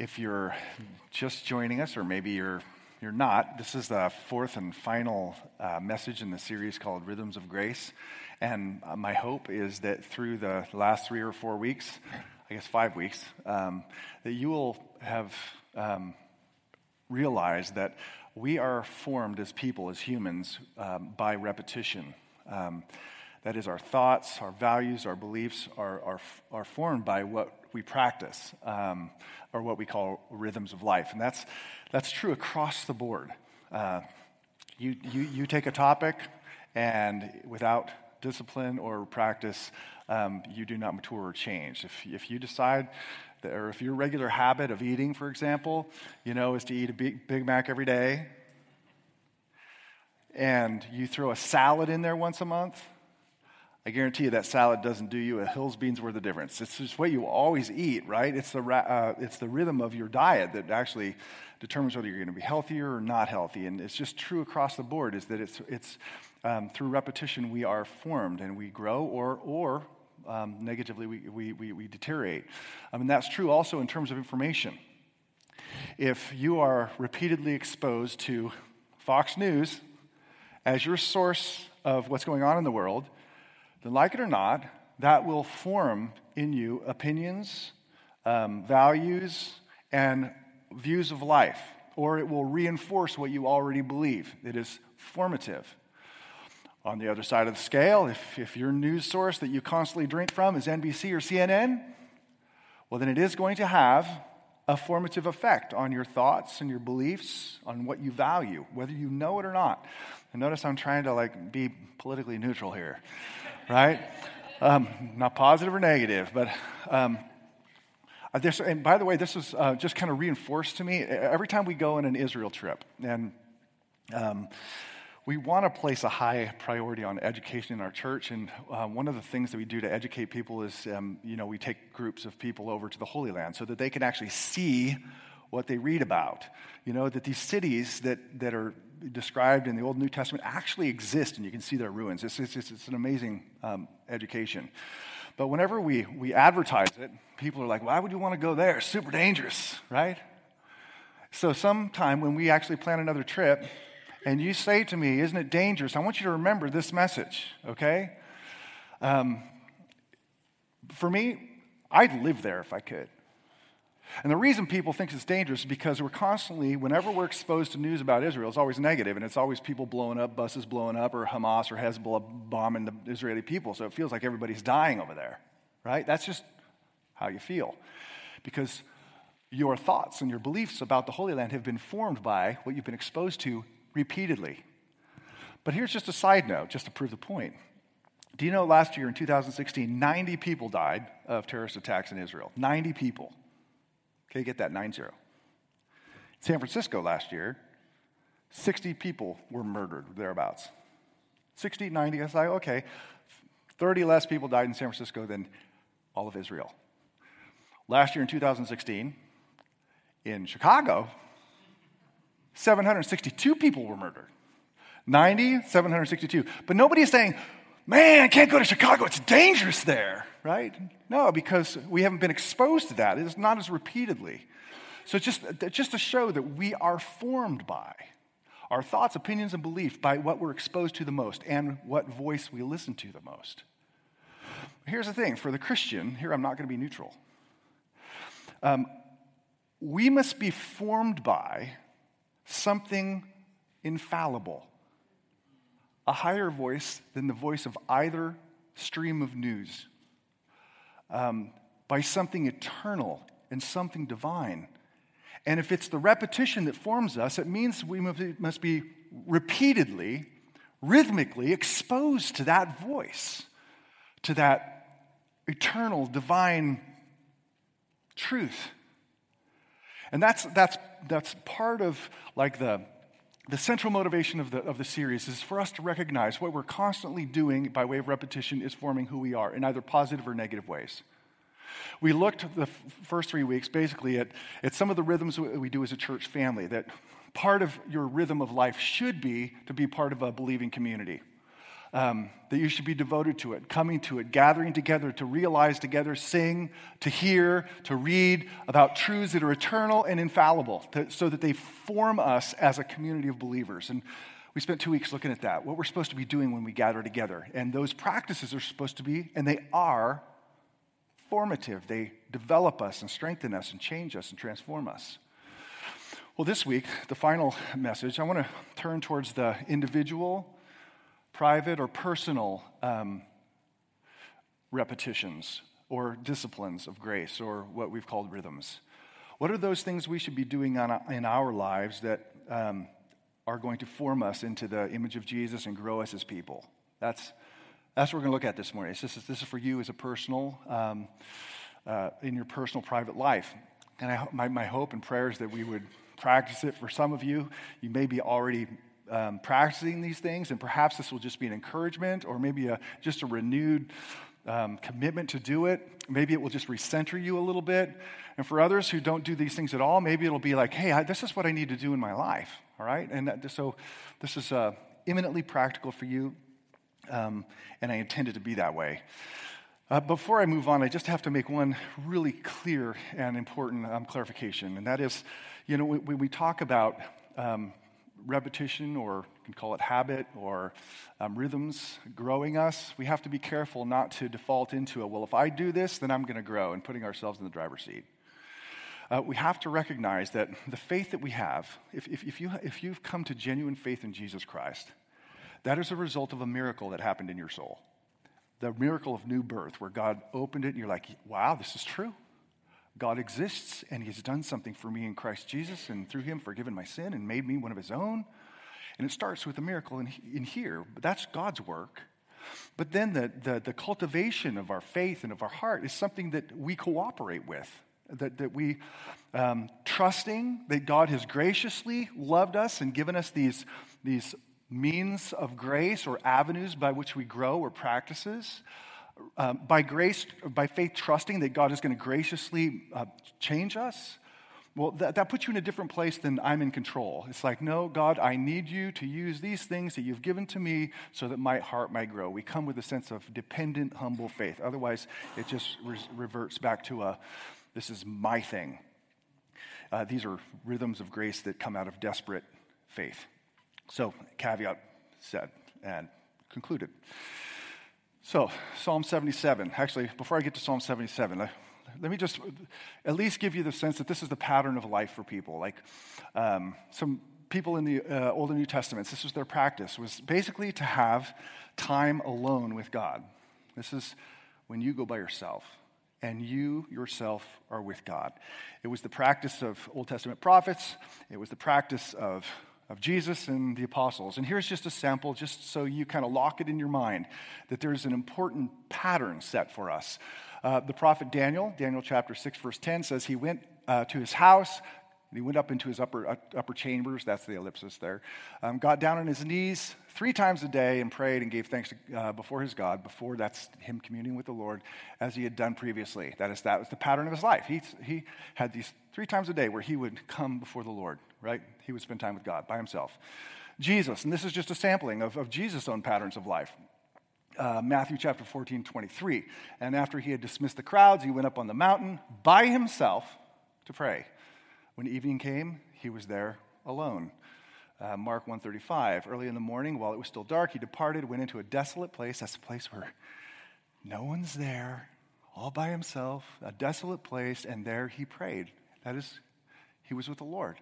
If you're just joining us, or maybe you're, you're not, this is the fourth and final uh, message in the series called Rhythms of Grace. And uh, my hope is that through the last three or four weeks, I guess five weeks, um, that you will have um, realized that we are formed as people, as humans, um, by repetition. Um, that is, our thoughts, our values, our beliefs are, are, are formed by what we practice, um, or what we call rhythms of life. And that's, that's true across the board. Uh, you, you, you take a topic, and without discipline or practice, um, you do not mature or change. If, if you decide, that, or if your regular habit of eating, for example, you know, is to eat a Big, Big Mac every day, and you throw a salad in there once a month, I guarantee you that salad doesn't do you a Hill's beans worth of difference. It's just what you always eat, right? It's the, uh, it's the rhythm of your diet that actually determines whether you're going to be healthier or not healthy. And it's just true across the board is that it's, it's um, through repetition we are formed and we grow or, or um, negatively we, we, we, we deteriorate. I mean, that's true also in terms of information. If you are repeatedly exposed to Fox News as your source of what's going on in the world, then, like it or not, that will form in you opinions, um, values, and views of life, or it will reinforce what you already believe. It is formative. On the other side of the scale, if, if your news source that you constantly drink from is NBC or CNN, well, then it is going to have a formative effect on your thoughts and your beliefs, on what you value, whether you know it or not. And notice I'm trying to like be politically neutral here right? Um, not positive or negative, but. Um, uh, this, and by the way, this is uh, just kind of reinforced to me every time we go on an Israel trip. And um, we want to place a high priority on education in our church. And uh, one of the things that we do to educate people is, um, you know, we take groups of people over to the Holy Land so that they can actually see what they read about. You know, that these cities that, that are described in the Old New Testament actually exist, and you can see their ruins. It's, it's, it's an amazing um, education. But whenever we, we advertise it, people are like, why would you want to go there? super dangerous, right? So, sometime when we actually plan another trip, and you say to me, Isn't it dangerous? I want you to remember this message, okay? Um, for me, I'd live there if I could. And the reason people think it's dangerous is because we're constantly, whenever we're exposed to news about Israel, it's always negative, and it's always people blowing up, buses blowing up, or Hamas or Hezbollah bombing the Israeli people. So it feels like everybody's dying over there, right? That's just how you feel. Because your thoughts and your beliefs about the Holy Land have been formed by what you've been exposed to repeatedly. But here's just a side note, just to prove the point. Do you know last year in 2016, 90 people died of terrorist attacks in Israel? 90 people. Okay, get that 9 0. San Francisco last year, 60 people were murdered, thereabouts. 60, 90, I was like, okay, 30 less people died in San Francisco than all of Israel. Last year in 2016, in Chicago, 762 people were murdered. 90, 762. But nobody is saying, man, I can't go to Chicago, it's dangerous there right? No, because we haven't been exposed to that. It's not as repeatedly. So just, just to show that we are formed by our thoughts, opinions, and belief by what we're exposed to the most and what voice we listen to the most. Here's the thing for the Christian, here I'm not going to be neutral. Um, we must be formed by something infallible, a higher voice than the voice of either stream of news um, by something eternal and something divine. And if it's the repetition that forms us, it means we must be repeatedly, rhythmically exposed to that voice, to that eternal, divine truth. And that's, that's, that's part of like the, the central motivation of the, of the series is for us to recognize what we're constantly doing by way of repetition is forming who we are in either positive or negative ways. We looked the f- first three weeks basically at, at some of the rhythms we do as a church family, that part of your rhythm of life should be to be part of a believing community. Um, that you should be devoted to it, coming to it, gathering together to realize together, sing, to hear, to read about truths that are eternal and infallible, to, so that they form us as a community of believers. And we spent two weeks looking at that, what we're supposed to be doing when we gather together. And those practices are supposed to be, and they are, formative. They develop us and strengthen us and change us and transform us. Well, this week, the final message, I want to turn towards the individual, private, or personal um, repetitions or disciplines of grace or what we've called rhythms. What are those things we should be doing on, in our lives that um, are going to form us into the image of Jesus and grow us as people? That's, that's what we're going to look at this morning. This is, this is for you as a personal, um, uh, in your personal private life. And I, my, my hope and prayer is that we would practice it. For some of you, you may be already um, practicing these things, and perhaps this will just be an encouragement or maybe a, just a renewed um, commitment to do it. Maybe it will just recenter you a little bit. And for others who don't do these things at all, maybe it'll be like, hey, I, this is what I need to do in my life. All right? And that, so this is uh, imminently practical for you, um, and I intend it to be that way. Uh, before I move on, I just have to make one really clear and important um, clarification, and that is, you know, when, we talk about um, repetition, or you can call it habit, or um, rhythms growing us, we have to be careful not to default into a, well, if I do this, then I'm going to grow, and putting ourselves in the driver's seat. Uh, we have to recognize that the faith that we have, if, if, if, you, if you've come to genuine faith in Jesus Christ, that is a result of a miracle that happened in your soul the miracle of new birth, where God opened it and you're like, wow, this is true. God exists and He's done something for me in Christ Jesus and through Him forgiven my sin and made me one of His own. And it starts with a miracle in, in here, but that's God's work. But then the, the, the, cultivation of our faith and of our heart is something that we cooperate with, that, that we, um, trusting that God has graciously loved us and given us these, these means of grace or avenues by which we grow or practices. Um, by grace, by faith, trusting that God is going to graciously uh, change us, well, that, that puts you in a different place than I'm in control. It's like, no, God, I need you to use these things that you've given to me so that my heart might grow. We come with a sense of dependent, humble faith. Otherwise, it just re- reverts back to a this is my thing. Uh, these are rhythms of grace that come out of desperate faith. So, caveat said and concluded. So, Psalm 77. Actually, before I get to Psalm 77, let me just at least give you the sense that this is the pattern of life for people. Like um, some people in the uh, Old and New Testaments, this was their practice, was basically to have time alone with God. This is when you go by yourself and you yourself are with God. It was the practice of Old Testament prophets, it was the practice of of Jesus and the apostles. And here's just a sample, just so you kind of lock it in your mind, that there's an important pattern set for us. Uh, the prophet Daniel, Daniel chapter 6, verse 10, says he went uh, to his house. He went up into his upper, upper chambers, that's the ellipsis there, um, got down on his knees three times a day and prayed and gave thanks to, uh, before his God, before that's him communing with the Lord, as he had done previously. That is, that was the pattern of his life. He, he had these three times a day where he would come before the Lord right? He would spend time with God by himself. Jesus, and this is just a sampling of, of Jesus' own patterns of life. Uh, Matthew chapter 14, 23. And after he had dismissed the crowds, he went up on the mountain by himself to pray. When evening came, he was there alone. Uh, Mark 135. Early in the morning, while it was still dark, he departed, went into a desolate place. That's a place where no one's there, all by himself, a desolate place, and there he prayed. That is, he was with the Lord.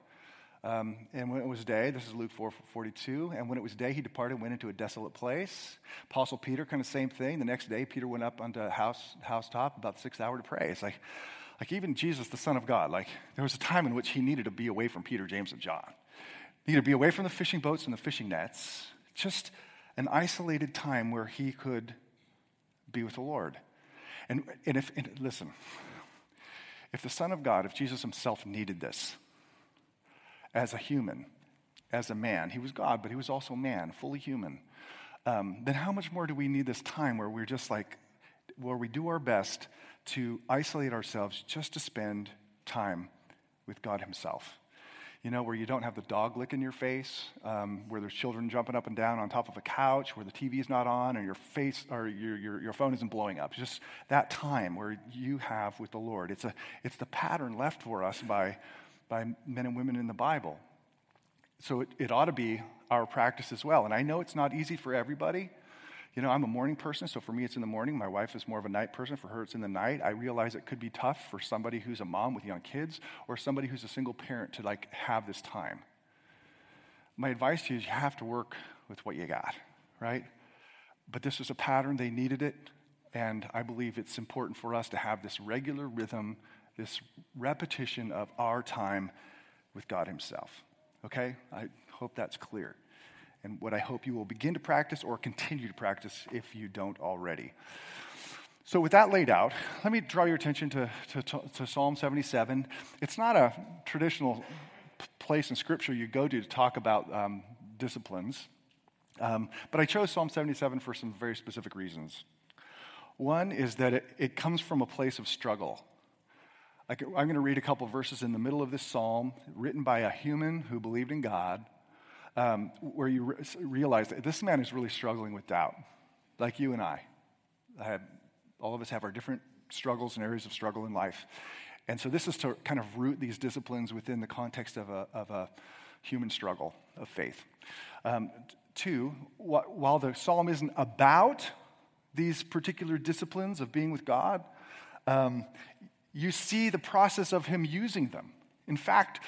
Um, and when it was day, this is Luke 4 42, and when it was day, he departed, went into a desolate place. Apostle Peter, kind of same thing. The next day, Peter went up onto a house, housetop about six hour to pray. It's like, like even Jesus, the Son of God, like there was a time in which he needed to be away from Peter, James, and John. He needed to be away from the fishing boats and the fishing nets. Just an isolated time where he could be with the Lord. And, and if, and listen, if the Son of God, if Jesus himself needed this, as a human, as a man. He was God, but he was also man, fully human. Um, then how much more do we need this time where we're just like, where we do our best to isolate ourselves just to spend time with God Himself? you know, where you don't have the dog licking your face, um, where there's children jumping up and down on top of a couch, where the TV's not on, and your face or your, your, your phone isn't blowing up. Just that time where you have with the Lord. It's, a, it's the pattern left for us by, by men and women in the Bible. So it, it ought to be our practice as well. And I know it's not easy for everybody. You know, I'm a morning person, so for me it's in the morning. My wife is more of a night person. For her, it's in the night. I realize it could be tough for somebody who's a mom with young kids or somebody who's a single parent to like have this time. My advice to you is you have to work with what you got, right? But this was a pattern, they needed it, and I believe it's important for us to have this regular rhythm, this repetition of our time with God Himself. Okay? I hope that's clear and what I hope you will begin to practice or continue to practice if you don't already. So, with that laid out, let me draw your attention to, to, to Psalm 77. It's not a traditional place in Scripture you go to to talk about um, disciplines, um, but I chose Psalm 77 for some very specific reasons. One is that it, it comes from a place of struggle. I'm going to read a couple verses in the middle of this psalm, written by a human who believed in God um, where you re- realize that this man is really struggling with doubt, like you and I. I have, all of us have our different struggles and areas of struggle in life. And so this is to kind of root these disciplines within the context of a, of a human struggle of faith. Um, two, wh- while the psalm isn't about these particular disciplines of being with God, um, you see the process of him using them. In fact,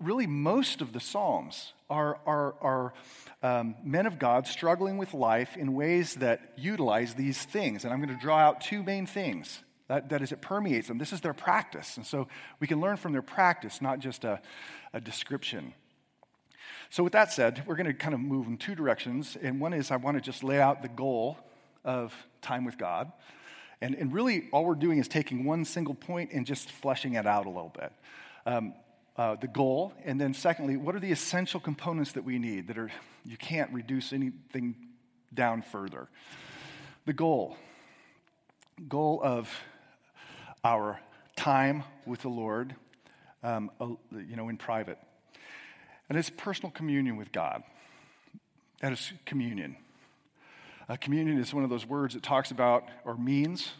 really most of the Psalms are, are, are um, men of God struggling with life in ways that utilize these things. And I'm going to draw out two main things. That, that is, it permeates them. This is their practice. And so we can learn from their practice, not just a, a description. So, with that said, we're going to kind of move in two directions. And one is I want to just lay out the goal of time with God. And, and really, all we're doing is taking one single point and just fleshing it out a little bit. Um, uh, the goal, and then secondly, what are the essential components that we need that are you can't reduce anything down further. The goal, goal of our time with the Lord, um, you know, in private, and it's personal communion with God. That is communion. Uh, communion is one of those words that talks about or means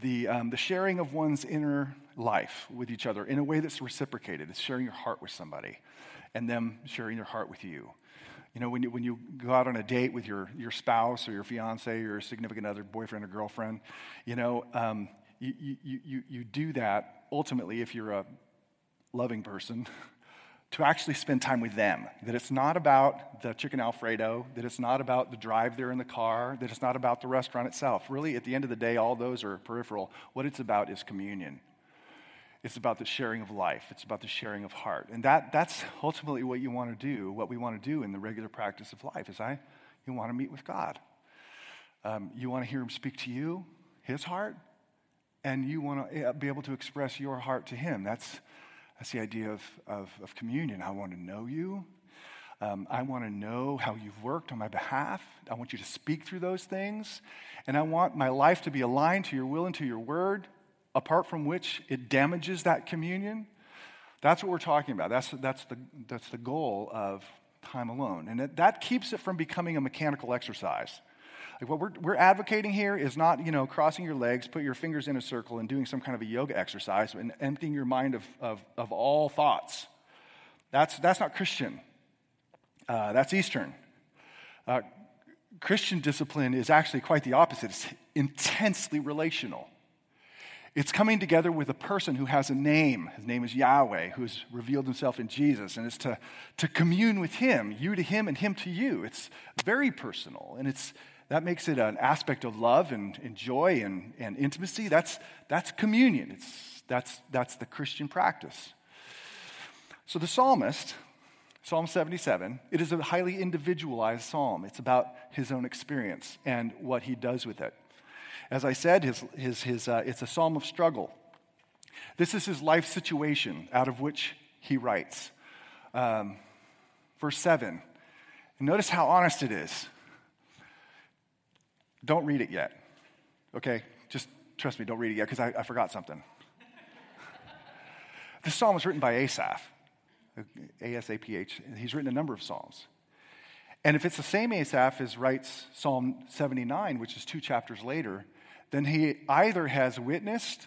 the, um, the sharing of one's inner life with each other in a way that's reciprocated. It's sharing your heart with somebody and them sharing their heart with you. You know, when you, when you go out on a date with your, your spouse or your fiance or your significant other, boyfriend or girlfriend, you know, um, you, you, you, you do that ultimately if you're a loving person to actually spend time with them. That it's not about the chicken Alfredo, that it's not about the drive there in the car, that it's not about the restaurant itself. Really, at the end of the day, all those are peripheral. What it's about is communion. It's about the sharing of life. It's about the sharing of heart. And that, that's ultimately what you want to do, what we want to do in the regular practice of life is I, you want to meet with God. Um, you want to hear him speak to you, his heart, and you want to eh, be able to express your heart to him. That's, that's the idea of, of, of communion. I want to know you. Um, I want to know how you've worked on my behalf. I want you to speak through those things. And I want my life to be aligned to your will and to your word apart from which it damages that communion. That's what we're talking about. That's, that's, the, that's the goal of time alone. And that keeps it from becoming a mechanical exercise. Like what we're, we're advocating here is not, you know, crossing your legs, put your fingers in a circle, and doing some kind of a yoga exercise and emptying your mind of, of, of all thoughts. That's, that's not Christian. Uh, that's Eastern. Uh, Christian discipline is actually quite the opposite. It's intensely relational. It's coming together with a person who has a name. His name is Yahweh, who has revealed himself in Jesus. And it's to, to commune with him, you to him and him to you. It's very personal. And it's, that makes it an aspect of love and, and joy and, and intimacy. That's, that's communion. It's, that's, that's the Christian practice. So the psalmist, Psalm 77, it is a highly individualized psalm. It's about his own experience and what he does with it. As I said, his, his, his, uh, it's a psalm of struggle. This is his life situation out of which he writes. Um, verse 7. Notice how honest it is. Don't read it yet. Okay? Just trust me, don't read it yet because I, I forgot something. this psalm was written by Asaph. A S A P H. He's written a number of Psalms. And if it's the same Asaph as writes Psalm 79, which is two chapters later, then he either has witnessed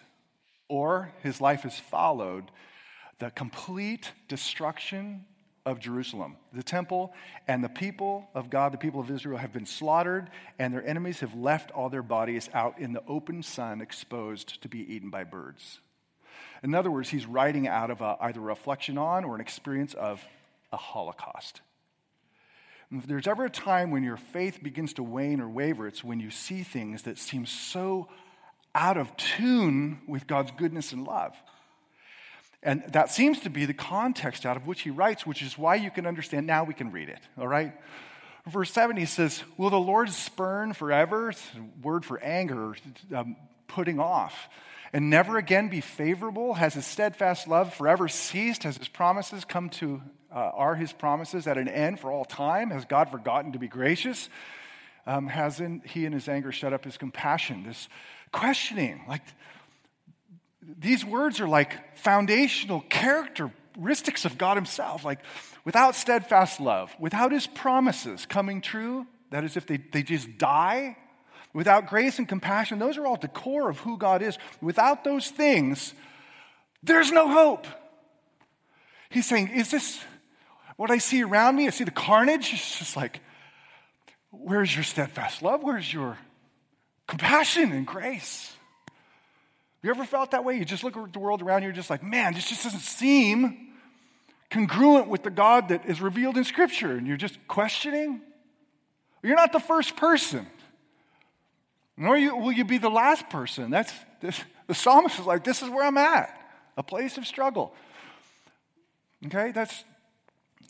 or his life has followed the complete destruction of Jerusalem. The temple and the people of God, the people of Israel, have been slaughtered, and their enemies have left all their bodies out in the open sun, exposed to be eaten by birds. In other words, he's writing out of a, either a reflection on or an experience of a Holocaust. And if there's ever a time when your faith begins to wane or waver, it's when you see things that seem so out of tune with God's goodness and love. And that seems to be the context out of which he writes, which is why you can understand. Now we can read it, all right? Verse 7, he says, Will the Lord spurn forever? Word for anger, um, putting off. And never again be favorable? Has his steadfast love forever ceased? Has his promises come to, uh, are his promises at an end for all time? Has God forgotten to be gracious? Um, hasn't he in his anger shut up his compassion? This questioning, like, these words are like foundational characteristics of God Himself. Like, without steadfast love, without His promises coming true, that is, if they, they just die, without grace and compassion, those are all the core of who God is. Without those things, there's no hope. He's saying, Is this what I see around me? I see the carnage. It's just like, where's your steadfast love? Where's your compassion and grace? You ever felt that way? You just look at the world around you, you're just like, man, this just doesn't seem congruent with the God that is revealed in Scripture, and you're just questioning? You're not the first person, nor will you be the last person. That's this, the psalmist is like, this is where I'm at, a place of struggle. Okay, that's,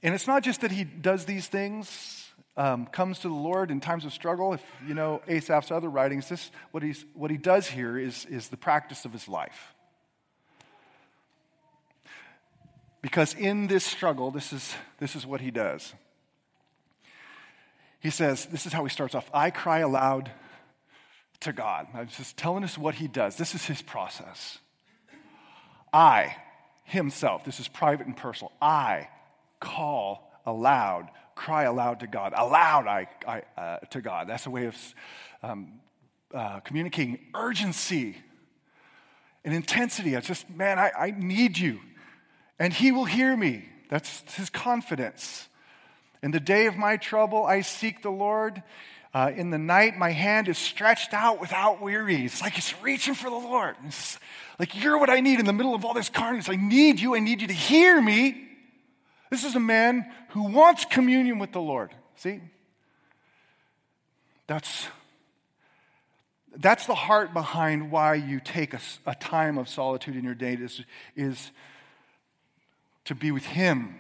and it's not just that he does these things um, comes to the Lord in times of struggle, if you know Asaph's other writings, this what he's what he does here is, is the practice of his life. Because in this struggle, this is this is what he does. He says, this is how he starts off. I cry aloud to God. I'm just telling us what he does. This is his process. I, himself, this is private and personal. I call aloud cry aloud to God. Aloud I, I, uh, to God. That's a way of um, uh, communicating urgency and intensity. It's just, man, I, I need you. And He will hear me. That's His confidence. In the day of my trouble, I seek the Lord. Uh, in the night, my hand is stretched out without weary. It's like it's reaching for the Lord. It's like you're what I need in the middle of all this carnage. I need you. I need you to hear me. This is a man who wants communion with the Lord. See? That's, that's the heart behind why you take a, a time of solitude in your day is, is to be with Him,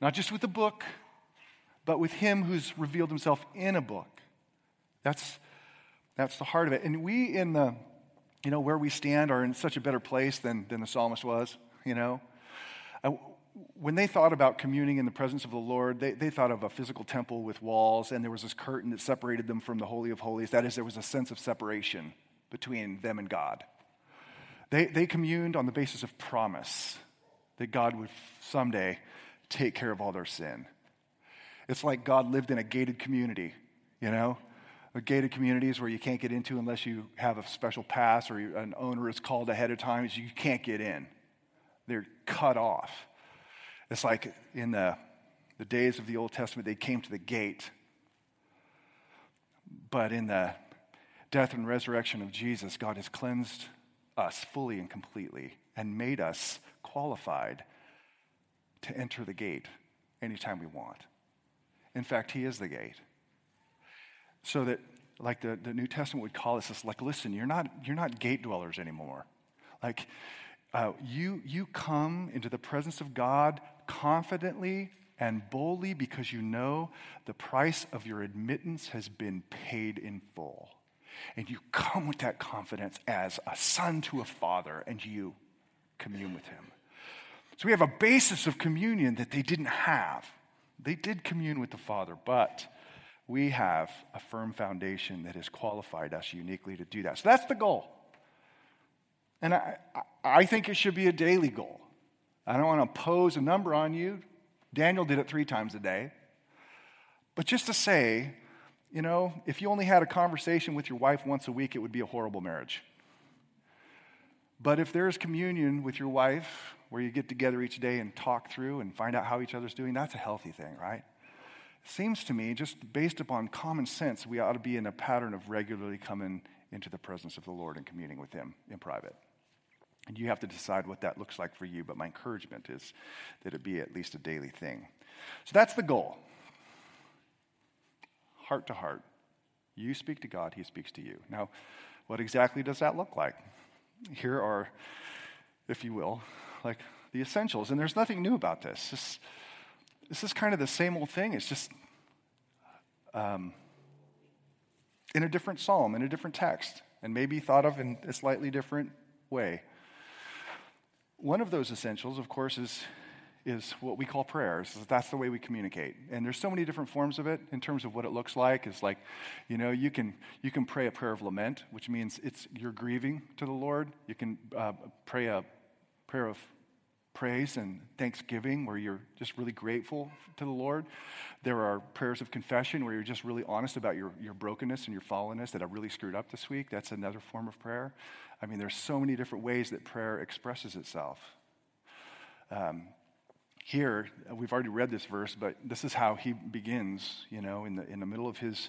not just with the book, but with Him who's revealed Himself in a book. That's, that's the heart of it. And we in the, you know, where we stand are in such a better place than, than the psalmist was, you know. Uh, When they thought about communing in the presence of the Lord, they, they thought of a physical temple with walls, and there was this curtain that separated them from the Holy of Holies. That is, there was a sense of separation between them and God. They, they communed on the basis of promise that God would someday take care of all their sin. It's like God lived in a gated community, you know? A gated communities where you can't get into unless you have a special pass or an owner is called ahead of time, so you can't get in. They're cut off. It's like in the, the days of the Old Testament, they came to the gate. But in the death and resurrection of Jesus, God has cleansed us fully and completely and made us qualified to enter the gate anytime we want. In fact, He is the gate. So that, like the, the New Testament would call us, like, listen, you're not, you're not gate dwellers anymore. Like, uh, you, you come into the presence of God confidently and boldly because you know the price of your admittance has been paid in full. And you come with that confidence as a son to a father and you commune with him. So we have a basis of communion that they didn't have. They did commune with the Father, but we have a firm foundation that has qualified us uniquely to do that. So that's the goal. And I, I think it should be a daily goal I don't want to pose a number on you. Daniel did it three times a day. But just to say, you know, if you only had a conversation with your wife once a week, it would be a horrible marriage. But if there's communion with your wife where you get together each day and talk through and find out how each other's doing, that's a healthy thing, right? It seems to me, just based upon common sense, we ought to be in a pattern of regularly coming into the presence of the Lord and communing with Him in private. And you have to decide what that looks like for you, but my encouragement is that it be at least a daily thing. So that's the goal. Heart to heart. You speak to God, He speaks to you. Now, what exactly does that look like? Here are, if you will, like the essentials. And there's nothing new about this. This, this is kind of the same old thing. It's just um, in a different psalm, in a different text, and maybe thought of in a slightly different way. One of those essentials, of course, is, is what we call prayers. That's the way we communicate. And there's so many different forms of it in terms of what it looks like. It's like, you know, you can, you can pray a prayer of lament, which means it's you're grieving to the Lord. You can uh, pray a prayer of praise and thanksgiving where you're just really grateful to the Lord. There are prayers of confession where you're just really honest about your, your brokenness and your fallenness that I really screwed up this week. That's another form of prayer. I mean, there's so many different ways that prayer expresses itself. Um, here, we've already read this verse, but this is how he begins, you know, in the, in the middle of his,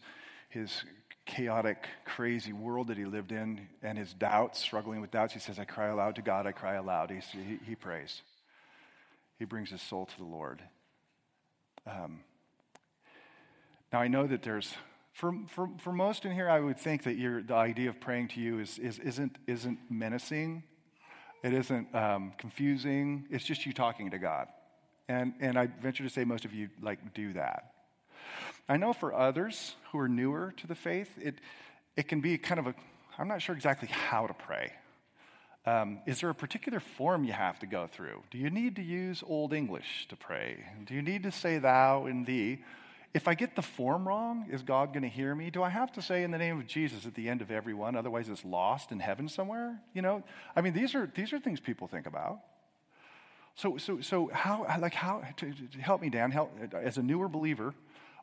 his chaotic, crazy world that he lived in and his doubts, struggling with doubts. He says, I cry aloud to God, I cry aloud. He, he, he prays he brings his soul to the Lord. Um, now, I know that there's, for, for, for most in here, I would think that the idea of praying to you is, is, isn't, isn't menacing, it isn't um, confusing, it's just you talking to God. And, and I venture to say most of you like do that. I know for others who are newer to the faith, it, it can be kind of a, I'm not sure exactly how to pray. Um, is there a particular form you have to go through? Do you need to use Old English to pray? Do you need to say thou and thee? If I get the form wrong, is God going to hear me? Do I have to say in the name of Jesus at the end of every one? Otherwise, it's lost in heaven somewhere. You know, I mean, these are these are things people think about. So, so, so how, like, how? To, to help me, Dan. Help as a newer believer,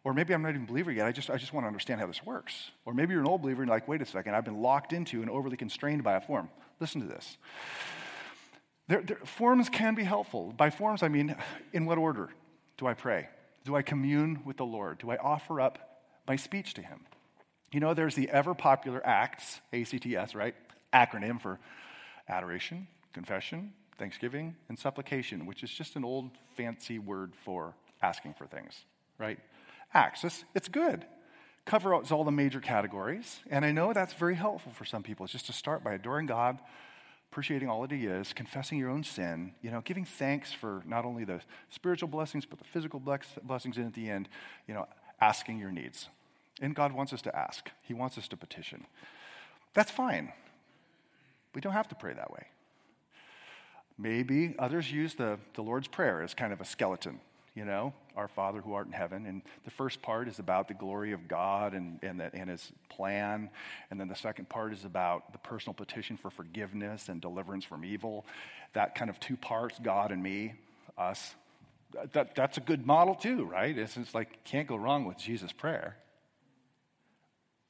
or maybe I'm not even a believer yet. I just, I just want to understand how this works. Or maybe you're an old believer and you're like, wait a second, I've been locked into and overly constrained by a form. Listen to this. There, there, forms can be helpful. By forms, I mean, in what order do I pray? Do I commune with the Lord? Do I offer up my speech to Him? You know, there's the ever popular ACTS, A-C-T-S, right? Acronym for adoration, confession, thanksgiving, and supplication, which is just an old fancy word for asking for things, right? Acts, it's, good covers all the major categories. And I know that's very helpful for some people, it's just to start by adoring God, appreciating all that He is, confessing your own sin, you know, giving thanks for not only the spiritual blessings, but the physical blessings, and at the end, you know, asking your needs. And God wants us to ask, He wants us to petition. That's fine. We don't have to pray that way. Maybe others use the, the Lord's Prayer as kind of a skeleton you know, our Father who art in heaven. And the first part is about the glory of God and, and, the, and his plan. And then the second part is about the personal petition for forgiveness and deliverance from evil. That kind of two parts, God and me, us. That, that's a good model too, right? It's, it's like, can't go wrong with Jesus' prayer.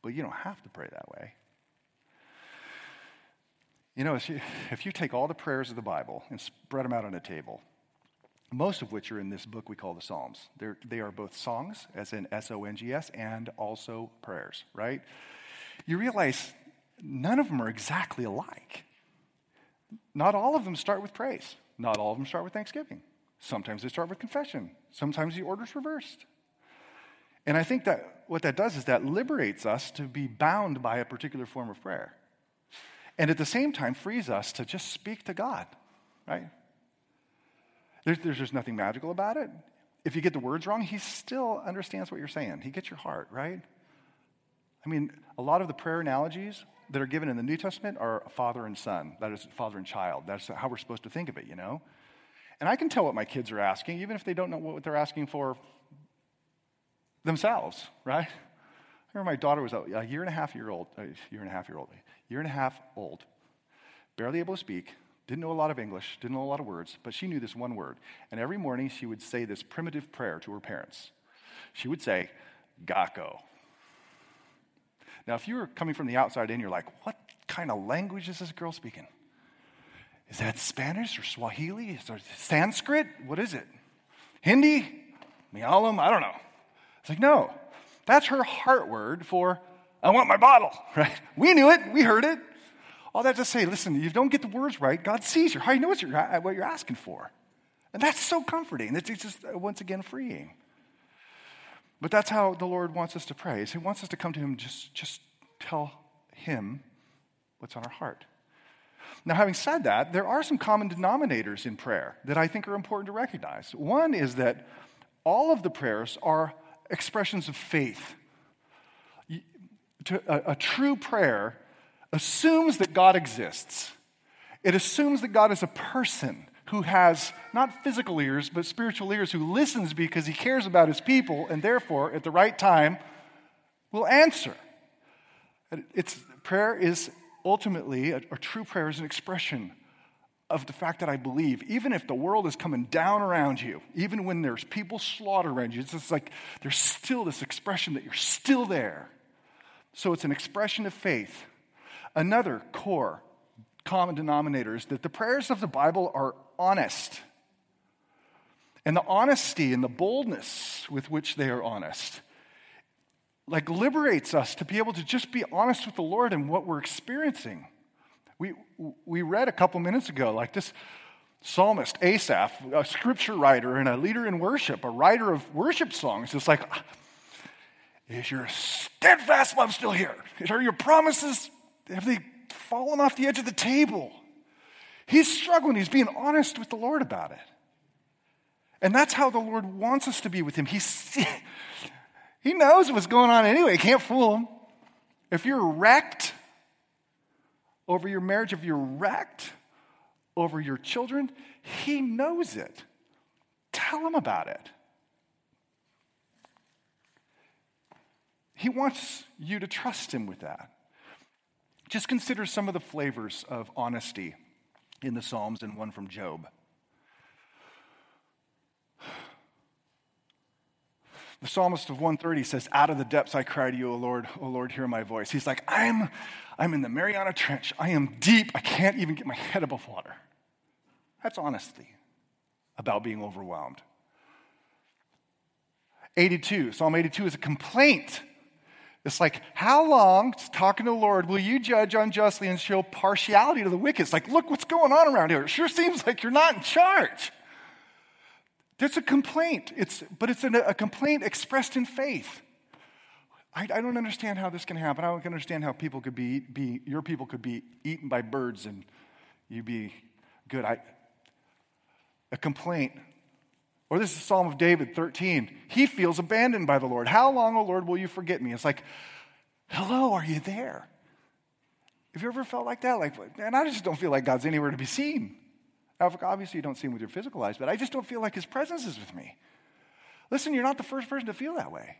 But you don't have to pray that way. You know, if you, if you take all the prayers of the Bible and spread them out on a table, most of which are in this book we call the Psalms. They're, they are both songs, as in S O N G S, and also prayers, right? You realize none of them are exactly alike. Not all of them start with praise, not all of them start with thanksgiving. Sometimes they start with confession, sometimes the order's reversed. And I think that what that does is that liberates us to be bound by a particular form of prayer. And at the same time, frees us to just speak to God, right? There's, there's just nothing magical about it. If you get the words wrong, he still understands what you're saying. He gets your heart, right? I mean, a lot of the prayer analogies that are given in the New Testament are father and son. That is father and child. That's how we're supposed to think of it, you know? And I can tell what my kids are asking, even if they don't know what they're asking for themselves, right? I remember my daughter was a year and a half year old, a year and a half year old, year and a half old, barely able to speak, Didn't know a lot of English, didn't know a lot of words, but she knew this one word. And every morning she would say this primitive prayer to her parents. She would say, Gako. Now, if you were coming from the outside in, you're like, what kind of language is this girl speaking? Is that Spanish or Swahili? Is there Sanskrit? What is it? Hindi? Malayalam? I don't know. It's like, no, that's her heart word for, I want my bottle, right? We knew it, we heard it. All that to say, listen, you don't get the words right, God sees heart. He knows what you're, what you're asking for. And that's so comforting. It's just, uh, once again, freeing. But that's how the Lord wants us to pray. He wants us to come to Him, just, just tell Him what's on our heart. Now, having said that, there are some common denominators in prayer that I think are important to recognize. One is that all of the prayers are expressions of faith. A, a true prayer assumes that God exists, it assumes that God is a person who has not physical ears, but spiritual ears, who listens because he cares about his people and therefore, at the right time, will answer. It's, prayer is ultimately, a, a true prayer is an expression of the fact that I believe, even if the world is coming down around you, even when there's people slaughtered around you, it's just like there's still this expression that you're still there. So it's an expression of faith. Another core common denominator is that the prayers of the Bible are honest. And the honesty and the boldness with which they are honest like liberates us to be able to just be honest with the Lord and what we're experiencing. We, we read a couple minutes ago, like this psalmist, Asaph, a scripture writer and a leader in worship, a writer of worship songs. It's like, ah, is your steadfast love still here? Are your promises, have they fallen off the edge of the table? He's struggling. He's being honest with the Lord about it. And that's how the Lord wants us to be with Him. He's, he knows what's going on anyway. Can't fool Him. If you're wrecked, over your marriage, if you're wrecked over your children, He knows it. Tell Him about it. He wants you to trust Him with that. Just consider some of the flavors of honesty in the Psalms and one from Job. The psalmist of 130 says, Out of the depths I cry to you, O Lord, O Lord, hear my voice. He's like, I'm, I'm in the Mariana Trench. I am deep. I can't even get my head above water. That's honesty about being overwhelmed. 82, Psalm 82 is a complaint. It's like, how long, talking to the Lord, will you judge unjustly and show partiality to the wicked? It's like, look what's going on around here. It sure seems like you're not in charge. There's a complaint, it's, but it's a, a complaint expressed in faith. I, I, don't understand how this can happen. I don't understand how people could be, be, your people could be eaten by birds and you be good. I, a complaint. Or this is Psalm of David 13. He feels abandoned by the Lord. How long, O Lord, will you forget me? It's like, hello, are you there? Have you ever felt like that? Like, man, I just don't feel like God's anywhere to be seen. Obviously, you don't see him with your physical eyes, but I just don't feel like his presence is with me. Listen, you're not the first person to feel that way.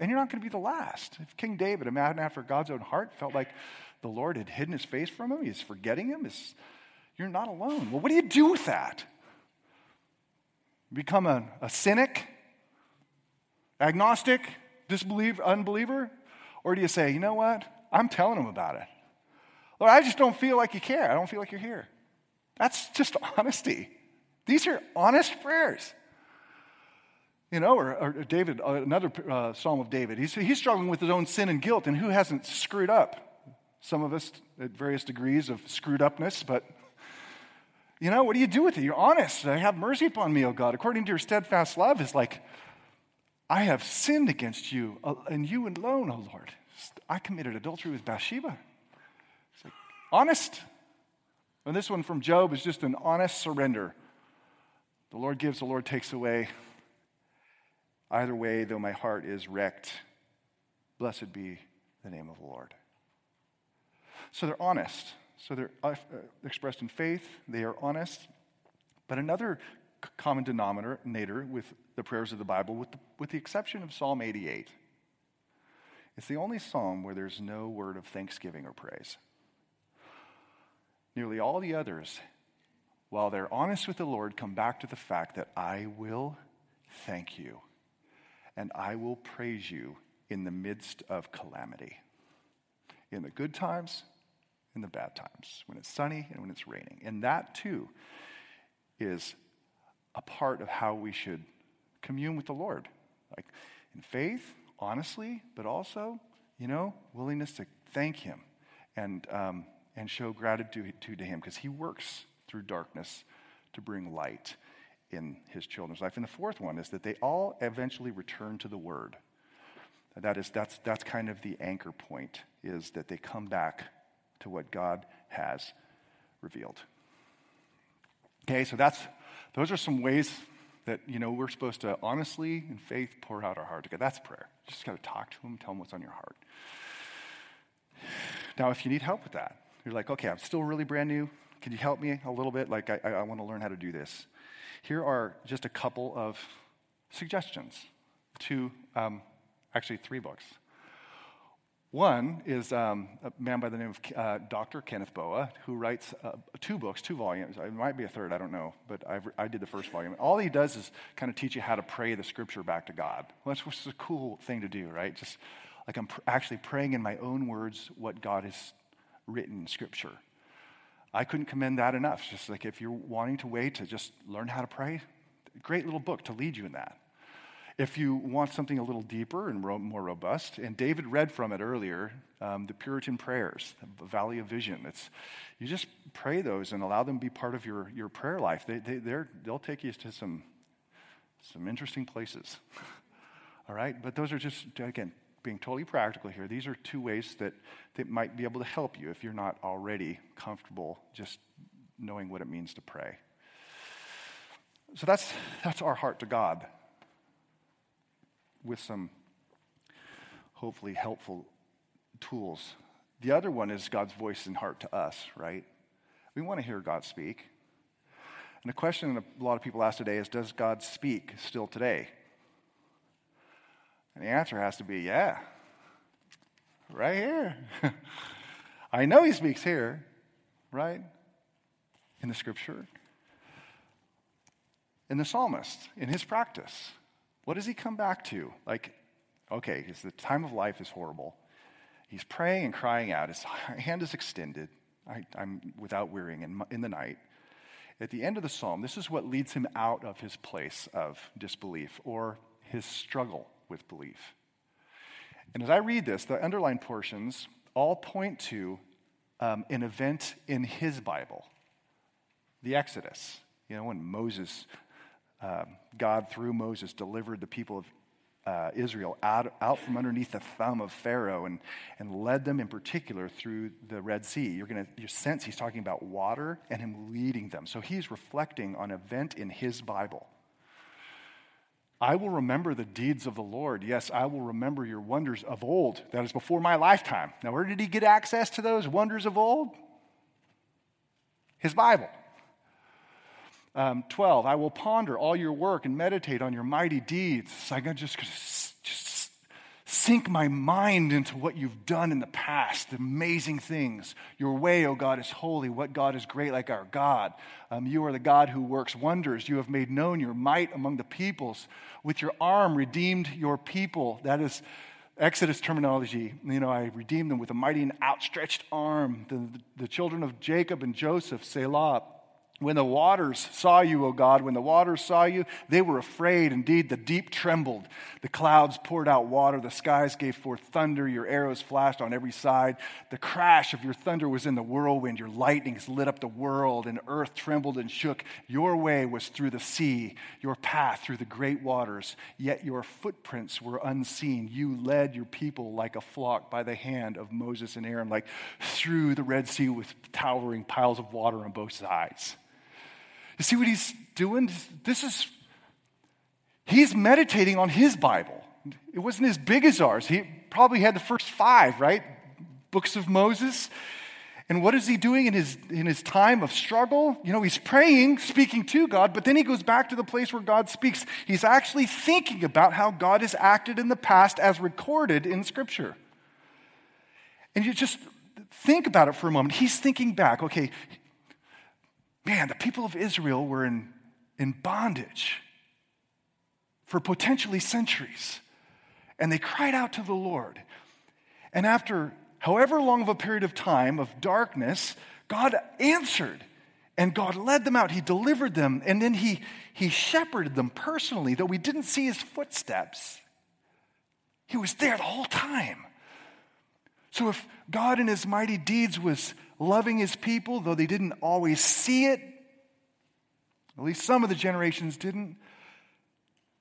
And you're not going to be the last. If King David, a man after God's own heart, felt like the Lord had hidden his face from him, he's forgetting him, you're not alone. Well, what do you do with that? Become a, a cynic, agnostic, disbeliever, unbeliever? Or do you say, you know what? I'm telling him about it. Lord, I just don't feel like you care. I don't feel like you're here. That's just honesty. These are honest prayers. You know, or, or David, uh, another uh, Psalm of David, he's, he's struggling with his own sin and guilt, and who hasn't screwed up? Some of us at various degrees of screwed upness, but you know, what do you do with it? You're honest. I have mercy upon me, O God. According to your steadfast love, is like, I have sinned against you, uh, and you alone, O Lord. I committed adultery with Bathsheba. It's like, honest. And this one from Job is just an honest surrender. The Lord gives, the Lord takes away. Either way, though my heart is wrecked, blessed be the name of the Lord. So they're honest. So they're uh, expressed in faith, they are honest. But another common denominator with the prayers of the Bible, with the, with the exception of Psalm 88, it's the only psalm where there's no word of thanksgiving or praise. Nearly all the others while they're honest with the Lord, come back to the fact that I will thank you and I will praise you in the midst of calamity. In the good times, in the bad times, when it's sunny and when it's raining. And that too is a part of how we should commune with the Lord. Like in faith, honestly, but also, you know, willingness to thank Him and, um, and show gratitude to Him because He works through darkness to bring light in his children's life. And the fourth one is that they all eventually return to the word. That is, that's, that's kind of the anchor point, is that they come back to what God has revealed. Okay, so that's, those are some ways that, you know, we're supposed to honestly in faith pour out our heart to God. That's prayer. You just got to talk to him, tell him what's on your heart. Now, if you need help with that, you're like, okay, I'm still really brand new. Can you help me a little bit? Like, I, I want to learn how to do this. Here are just a couple of suggestions to um, actually three books. One is um, a man by the name of uh, Dr. Kenneth Boa, who writes uh, two books, two volumes. It might be a third, I don't know, but I've, i did the first volume. All he does is kind of teach you how to pray the scripture back to God. That's which is a cool thing to do, right? Just like I'm pr- actually praying in my own words what God has written in scripture. I couldn't commend that enough. Just like if you're wanting to wait to just learn how to pray, great little book to lead you in that. If you want something a little deeper and more robust, and David read from it earlier, um, the Puritan prayers, the Valley of Vision. It's, you just pray those and allow them to be part of your, your prayer life. They, they, they'll take you to some, some interesting places. All right? But those are just, again, being totally practical here, these are two ways that, that might be able to help you if you're not already comfortable just knowing what it means to pray. So that's, that's our heart to God with some hopefully helpful tools. The other one is God's voice and heart to us, right? We want to hear God speak. And the question that a lot of people ask today is Does God speak still today? And the answer has to be yeah, right here. I know he speaks here, right? In the scripture. In the psalmist, in his practice, what does he come back to? Like, okay, the time of life is horrible. He's praying and crying out. His hand is extended. I, am without wearying in, in the night. At the end of the psalm, this is what leads him out of his place of disbelief or his struggle with belief. And as I read this, the underlined portions all point to um, an event in his Bible, the Exodus. You know, when Moses, um, God through Moses delivered the people of uh, Israel out, out from underneath the thumb of Pharaoh and, and led them in particular through the Red Sea. You're going to you sense he's talking about water and him leading them. So he's reflecting on an event in his Bible. I will remember the deeds of the Lord. Yes, I will remember your wonders of old. That is before my lifetime. Now, where did he get access to those wonders of old? His Bible. Um, 12, I will ponder all your work and meditate on your mighty deeds. So I just, just sink my mind into what you've done in the past, the amazing things. Your way, O oh God, is holy. What God is great like our God? Um, you are the God who works wonders. You have made known your might among the peoples. With your arm, redeemed your people. That is Exodus terminology. You know, I redeemed them with a mighty and outstretched arm. The, the children of Jacob and Joseph, Selah. When the waters saw you, O God, when the waters saw you, they were afraid. Indeed, the deep trembled. The clouds poured out water. The skies gave forth thunder. Your arrows flashed on every side. The crash of your thunder was in the whirlwind. Your lightnings lit up the world, and earth trembled and shook. Your way was through the sea, your path through the great waters. Yet your footprints were unseen. You led your people like a flock by the hand of Moses and Aaron, like through the Red Sea with towering piles of water on both sides. You see what he's doing? This is, he's meditating on his Bible. It wasn't as big as ours. He probably had the first five, right? Books of Moses. And what is he doing in his, in his time of struggle? You know, he's praying, speaking to God, but then he goes back to the place where God speaks. He's actually thinking about how God has acted in the past as recorded in Scripture. And you just think about it for a moment. He's thinking back, okay, man, the people of Israel were in, in bondage for potentially centuries. And they cried out to the Lord. And after however long of a period of time of darkness, God answered and God led them out. He delivered them and then he, he shepherded them personally, though we didn't see his footsteps. He was there the whole time. So if God in his mighty deeds was loving his people, though they didn't always see it, at least some of the generations didn't,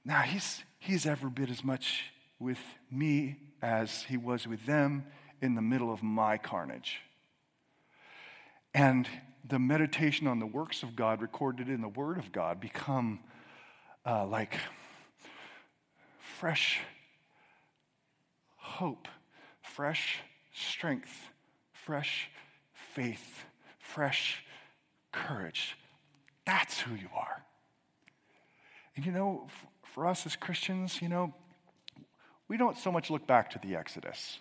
now he's, he's every bit as much with me as he was with them in the middle of my carnage. And the meditation on the works of God recorded in the Word of God become uh, like fresh hope, fresh strength, fresh faith, fresh courage. That's who you are. And you know, for us as Christians, you know, we don't so much look back to the Exodus,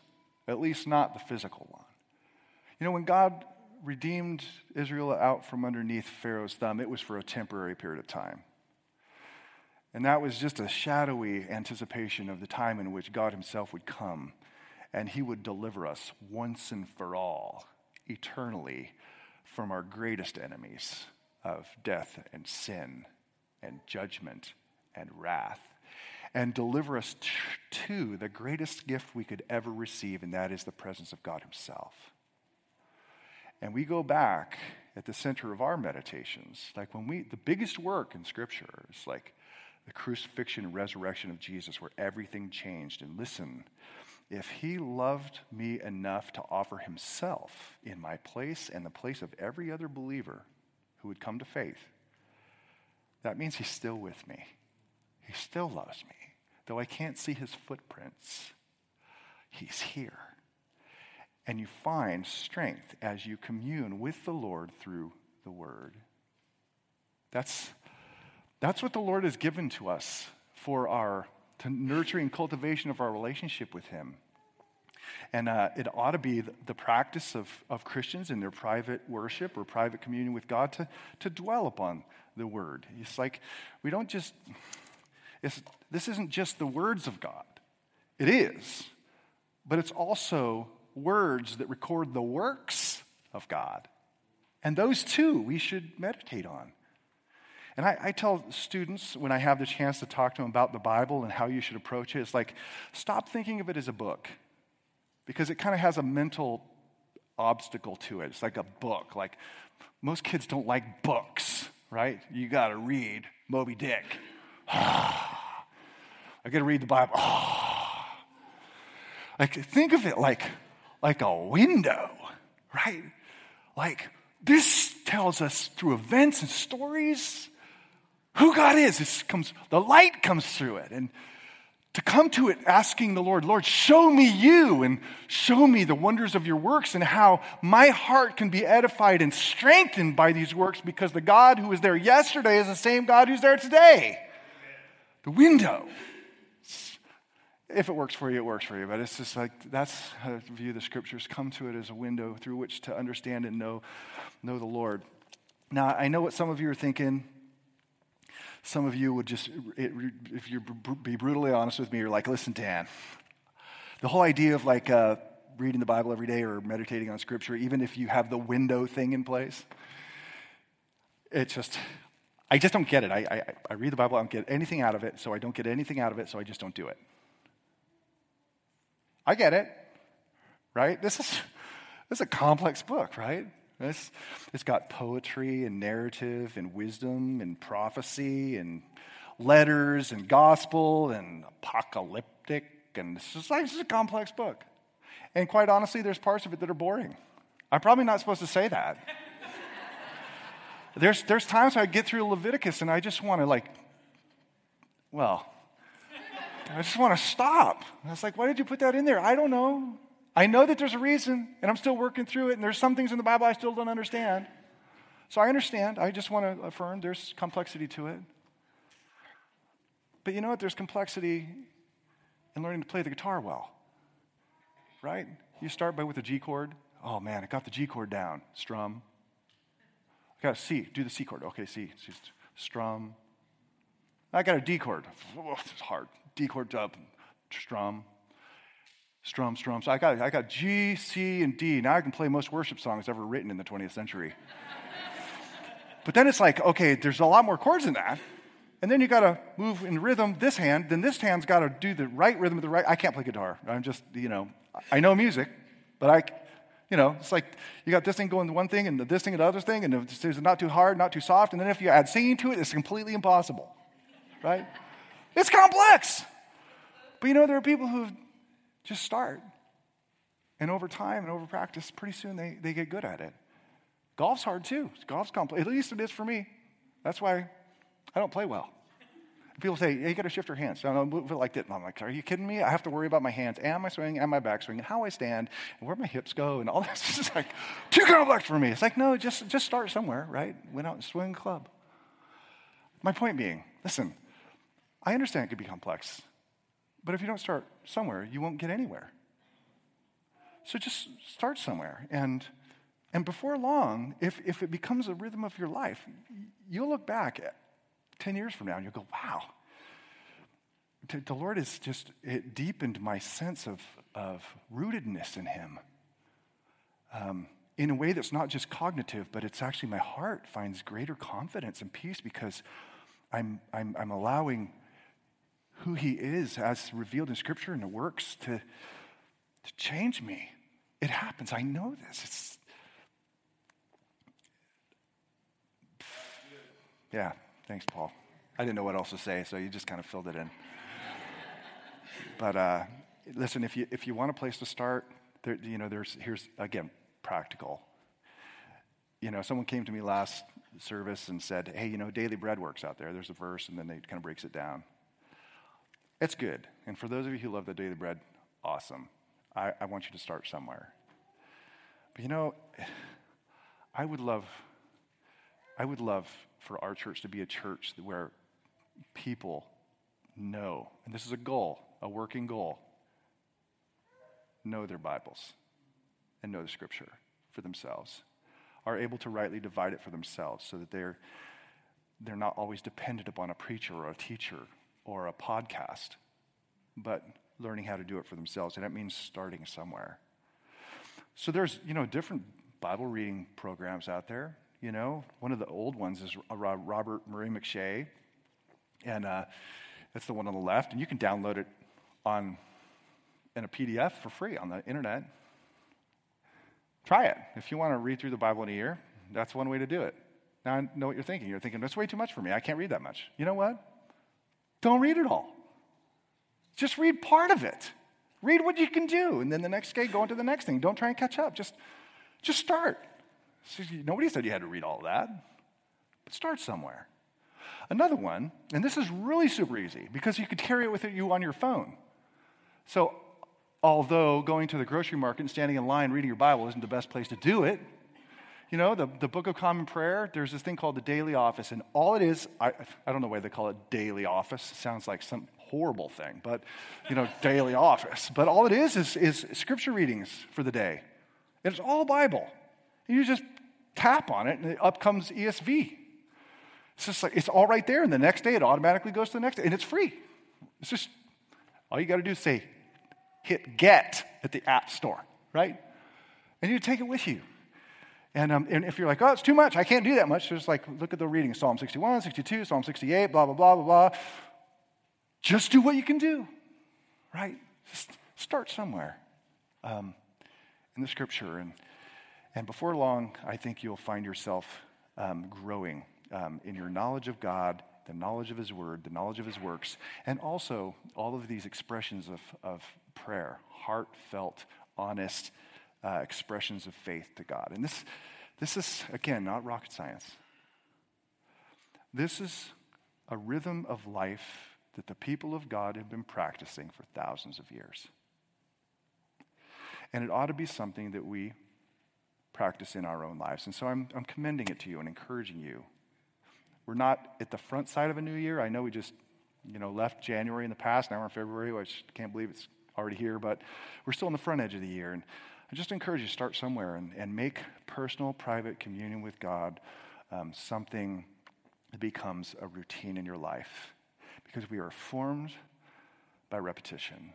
at least not the physical one. You know, when God redeemed Israel out from underneath Pharaoh's thumb, it was for a temporary period of time. And that was just a shadowy anticipation of the time in which God Himself would come and He would deliver us once and for all, eternally, from our greatest enemies of death and sin and judgment and wrath and deliver us to the greatest gift we could ever receive, and that is the presence of God Himself. And we go back at the center of our meditations, like when we, the biggest work in Scripture is like the crucifixion and resurrection of Jesus, where everything changed. And listen, if He loved me enough to offer Himself in my place and the place of every other believer who would come to faith, that means He's still with me. He still loves me. Though I can't see his footprints, he's here. And you find strength as you commune with the Lord through the word. That's, that's what the Lord has given to us for our to nurturing cultivation of our relationship with him. And uh, it ought to be the practice of, of Christians in their private worship or private communion with God to, to dwell upon the word. It's like we don't just, this isn't just the words of God. It is, but it's also words that record the works of God. And those too we should meditate on. And I, I, tell students when I have the chance to talk to them about the Bible and how you should approach it, it's like, stop thinking of it as a book because it kind of has a mental obstacle to it. It's like a book. Like most kids don't like books, right? You got to read Moby Dick. I got to read the Bible. Like, think of it like, like a window, right? Like, this tells us through events and stories who God is. This comes, the light comes through it. And to come to it asking the Lord, Lord, show me you and show me the wonders of your works and how my heart can be edified and strengthened by these works because the God who was there yesterday is the same God who's there today. The window. If it works for you, it works for you. But it's just like that's how view the scriptures. Come to it as a window through which to understand and know, know the Lord. Now, I know what some of you are thinking. Some of you would just, if you be brutally honest with me, you're like, listen, Dan, the whole idea of like uh, reading the Bible every day or meditating on scripture, even if you have the window thing in place, it just, I just don't get it. I, I, I read the Bible, I don't get anything out of it, so I don't get anything out of it, so I just don't do it. I get it, right? This is, this is a complex book, right? It's, it's got poetry and narrative and wisdom and prophecy and letters and gospel and apocalyptic. And it's just like, this is a complex book. And quite honestly, there's parts of it that are boring. I'm probably not supposed to say that. there's, there's times I get through Leviticus and I just want to, like, well, I just want to stop. I was like, why did you put that in there? I don't know. I know that there's a reason, and I'm still working through it, and there's some things in the Bible I still don't understand. So I understand. I just want to affirm there's complexity to it. But you know what? There's complexity in learning to play the guitar well, right? You start by with a G chord. Oh man, I got the G chord down. Strum. I got a C. Do the C chord. Okay, C. C strum. I got a D chord. Oh, it's hard. D chord up, strum, strum, strum. So I got, I got G, C, and D. Now I can play most worship songs ever written in the 20th century. but then it's like, okay, there's a lot more chords than that. And then you got to move in rhythm this hand. Then this hand's got to do the right rhythm with the right. I can't play guitar. I'm just, you know, I know music, but I, you know, it's like you got this thing going to one thing and this thing and the other thing, and it's not too hard, not too soft. And then if you add singing to it, it's completely impossible, right? It's complex. But you know, there are people who just start. And over time and over practice, pretty soon they, they get good at it. Golf's hard too. Golf's complex. At least it is for me. That's why I don't play well. People say, you got to shift your hands. I don't feel like that. I'm like, are you kidding me? I have to worry about my hands and my swing and my backswing and how I stand and where my hips go and all this. is like too complex for me. It's like, no, just, just start somewhere, right? Went out and swing club. My point being, listen, I understand it could be complex, but if you don't start somewhere, you won't get anywhere. So just start somewhere. And, and before long, if, if it becomes a rhythm of your life, you'll look back at 10 years from now and you'll go, wow, the Lord has just it deepened my sense of, of rootedness in Him um, in a way that's not just cognitive, but it's actually my heart finds greater confidence and peace because I'm, I'm, I'm allowing who He is as revealed in Scripture and the works to, to change me. It happens. I know this. It's, yeah, Thanks, Paul. I didn't know what else to say, so you just kind of filled it in. but uh, listen, if you, if you want a place to start, there, you know, there's, here's, again, practical. You know, someone came to me last service and said, hey, you know, Daily Bread works out there. There's a verse, and then they kind of breaks it down. It's good. And for those of you who love the Daily Bread, awesome. I, I want you to start somewhere. But you know, I would love, I would love for our church to be a church where people know, and this is a goal, a working goal, know their Bibles and know the scripture for themselves, are able to rightly divide it for themselves so that they're, they're not always dependent upon a preacher or a teacher or a podcast, but learning how to do it for themselves. And that means starting somewhere. So there's, you know, different Bible reading programs out there. You know, one of the old ones is Robert Murray M'Cheyne, and uh, that's the one on the left. And you can download it on in a PDF for free on the internet. Try it if you want to read through the Bible in a year. That's one way to do it. Now I know what you're thinking. You're thinking that's way too much for me. I can't read that much. You know what? Don't read it all. Just read part of it. Read what you can do, and then the next day go on to the next thing. Don't try and catch up. Just, just start. Nobody said you had to read all that, but start somewhere. Another one, and this is really super easy because you could carry it with you on your phone. So, although going to the grocery market and standing in line reading your Bible isn't the best place to do it, you know, the, the Book of Common Prayer, there's this thing called the Daily Office, and all it is, I, I don't know why they call it Daily Office. It sounds like some horrible thing, but, you know, Daily Office. But all it is is, is scripture readings for the day. And It's all Bible. And You just tap on it, and up comes ESV. It's just like, it's all right there, and the next day it automatically goes to the next day, and it's free. It's just, all you got to do is say, hit get at the App Store, right? And you take it with you. And, um, and if you're like, oh, it's too much, I can't do that much, just like, look at the reading Psalm 61, 62, Psalm 68, blah, blah, blah, blah, blah. Just do what you can do, right? Just start somewhere um, in the scripture. And and before long, I think you'll find yourself um, growing um, in your knowledge of God, the knowledge of His Word, the knowledge of His works, and also all of these expressions of, of prayer, heartfelt, honest uh, expressions of faith to God. And this, this is, again, not rocket science. This is a rhythm of life that the people of God have been practicing for thousands of years. And it ought to be something that we practice in our own lives. And so I'm, I'm commending it to you and encouraging you. We're not at the front side of a new year. I know we just, you know, left January in the past. Now we're in February, which I can't believe it's already here, but we're still on the front edge of the year. And I just encourage you to start somewhere and, and make personal, private communion with God um, something that becomes a routine in your life because we are formed by repetition.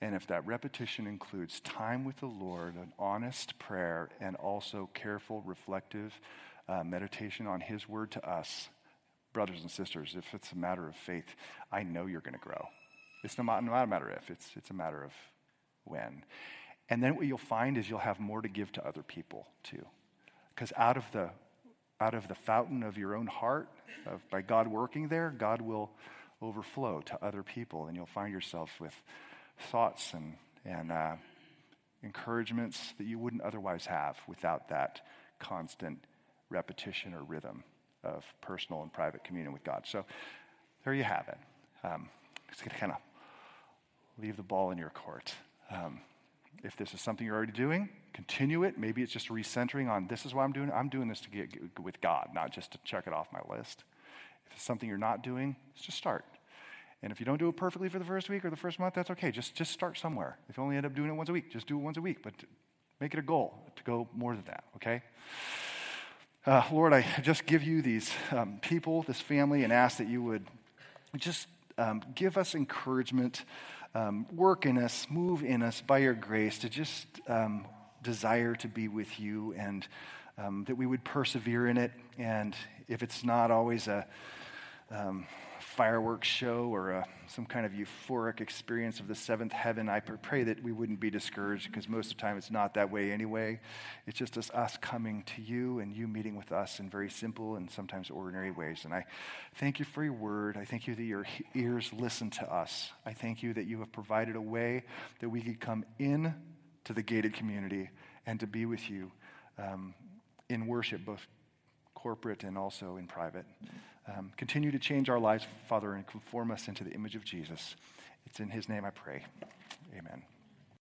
And if that repetition includes time with the Lord, an honest prayer, and also careful, reflective uh, meditation on His word to us, brothers and sisters, if it's a matter of faith, I know you're going to grow. It's not, not a matter of if, it's, it's a matter of when. And then what you'll find is you'll have more to give to other people too. Because out of the out of the fountain of your own heart, of, by God working there, God will overflow to other people, and you'll find yourself with thoughts and, and uh, encouragements that you wouldn't otherwise have without that constant repetition or rhythm of personal and private communion with God. So there you have it. Um, just going to kind of leave the ball in your court. Um, if this is something you're already doing, continue it. Maybe it's just recentering on this is what I'm doing. I'm doing this to get with God, not just to check it off my list. If it's something you're not doing, just start. And if you don't do it perfectly for the first week or the first month, that's okay. Just, just start somewhere. If you only end up doing it once a week, just do it once a week. But make it a goal to go more than that, okay? Uh, Lord, I just give you these um, people, this family, and ask that you would just um, give us encouragement, um, work in us, move in us by your grace to just um, desire to be with you and um, that we would persevere in it. And if it's not always a um, fireworks show or a, some kind of euphoric experience of the seventh heaven, I pray that we wouldn't be discouraged because most of the time it's not that way anyway. It's just us, us coming to you and you meeting with us in very simple and sometimes ordinary ways. And I thank you for your word. I thank you that your ears listen to us. I thank you that you have provided a way that we could come in to the gated community and to be with you um, in worship, both corporate and also in private. Um, continue to change our lives, Father, and conform us into the image of Jesus. It's in his name I pray. Amen.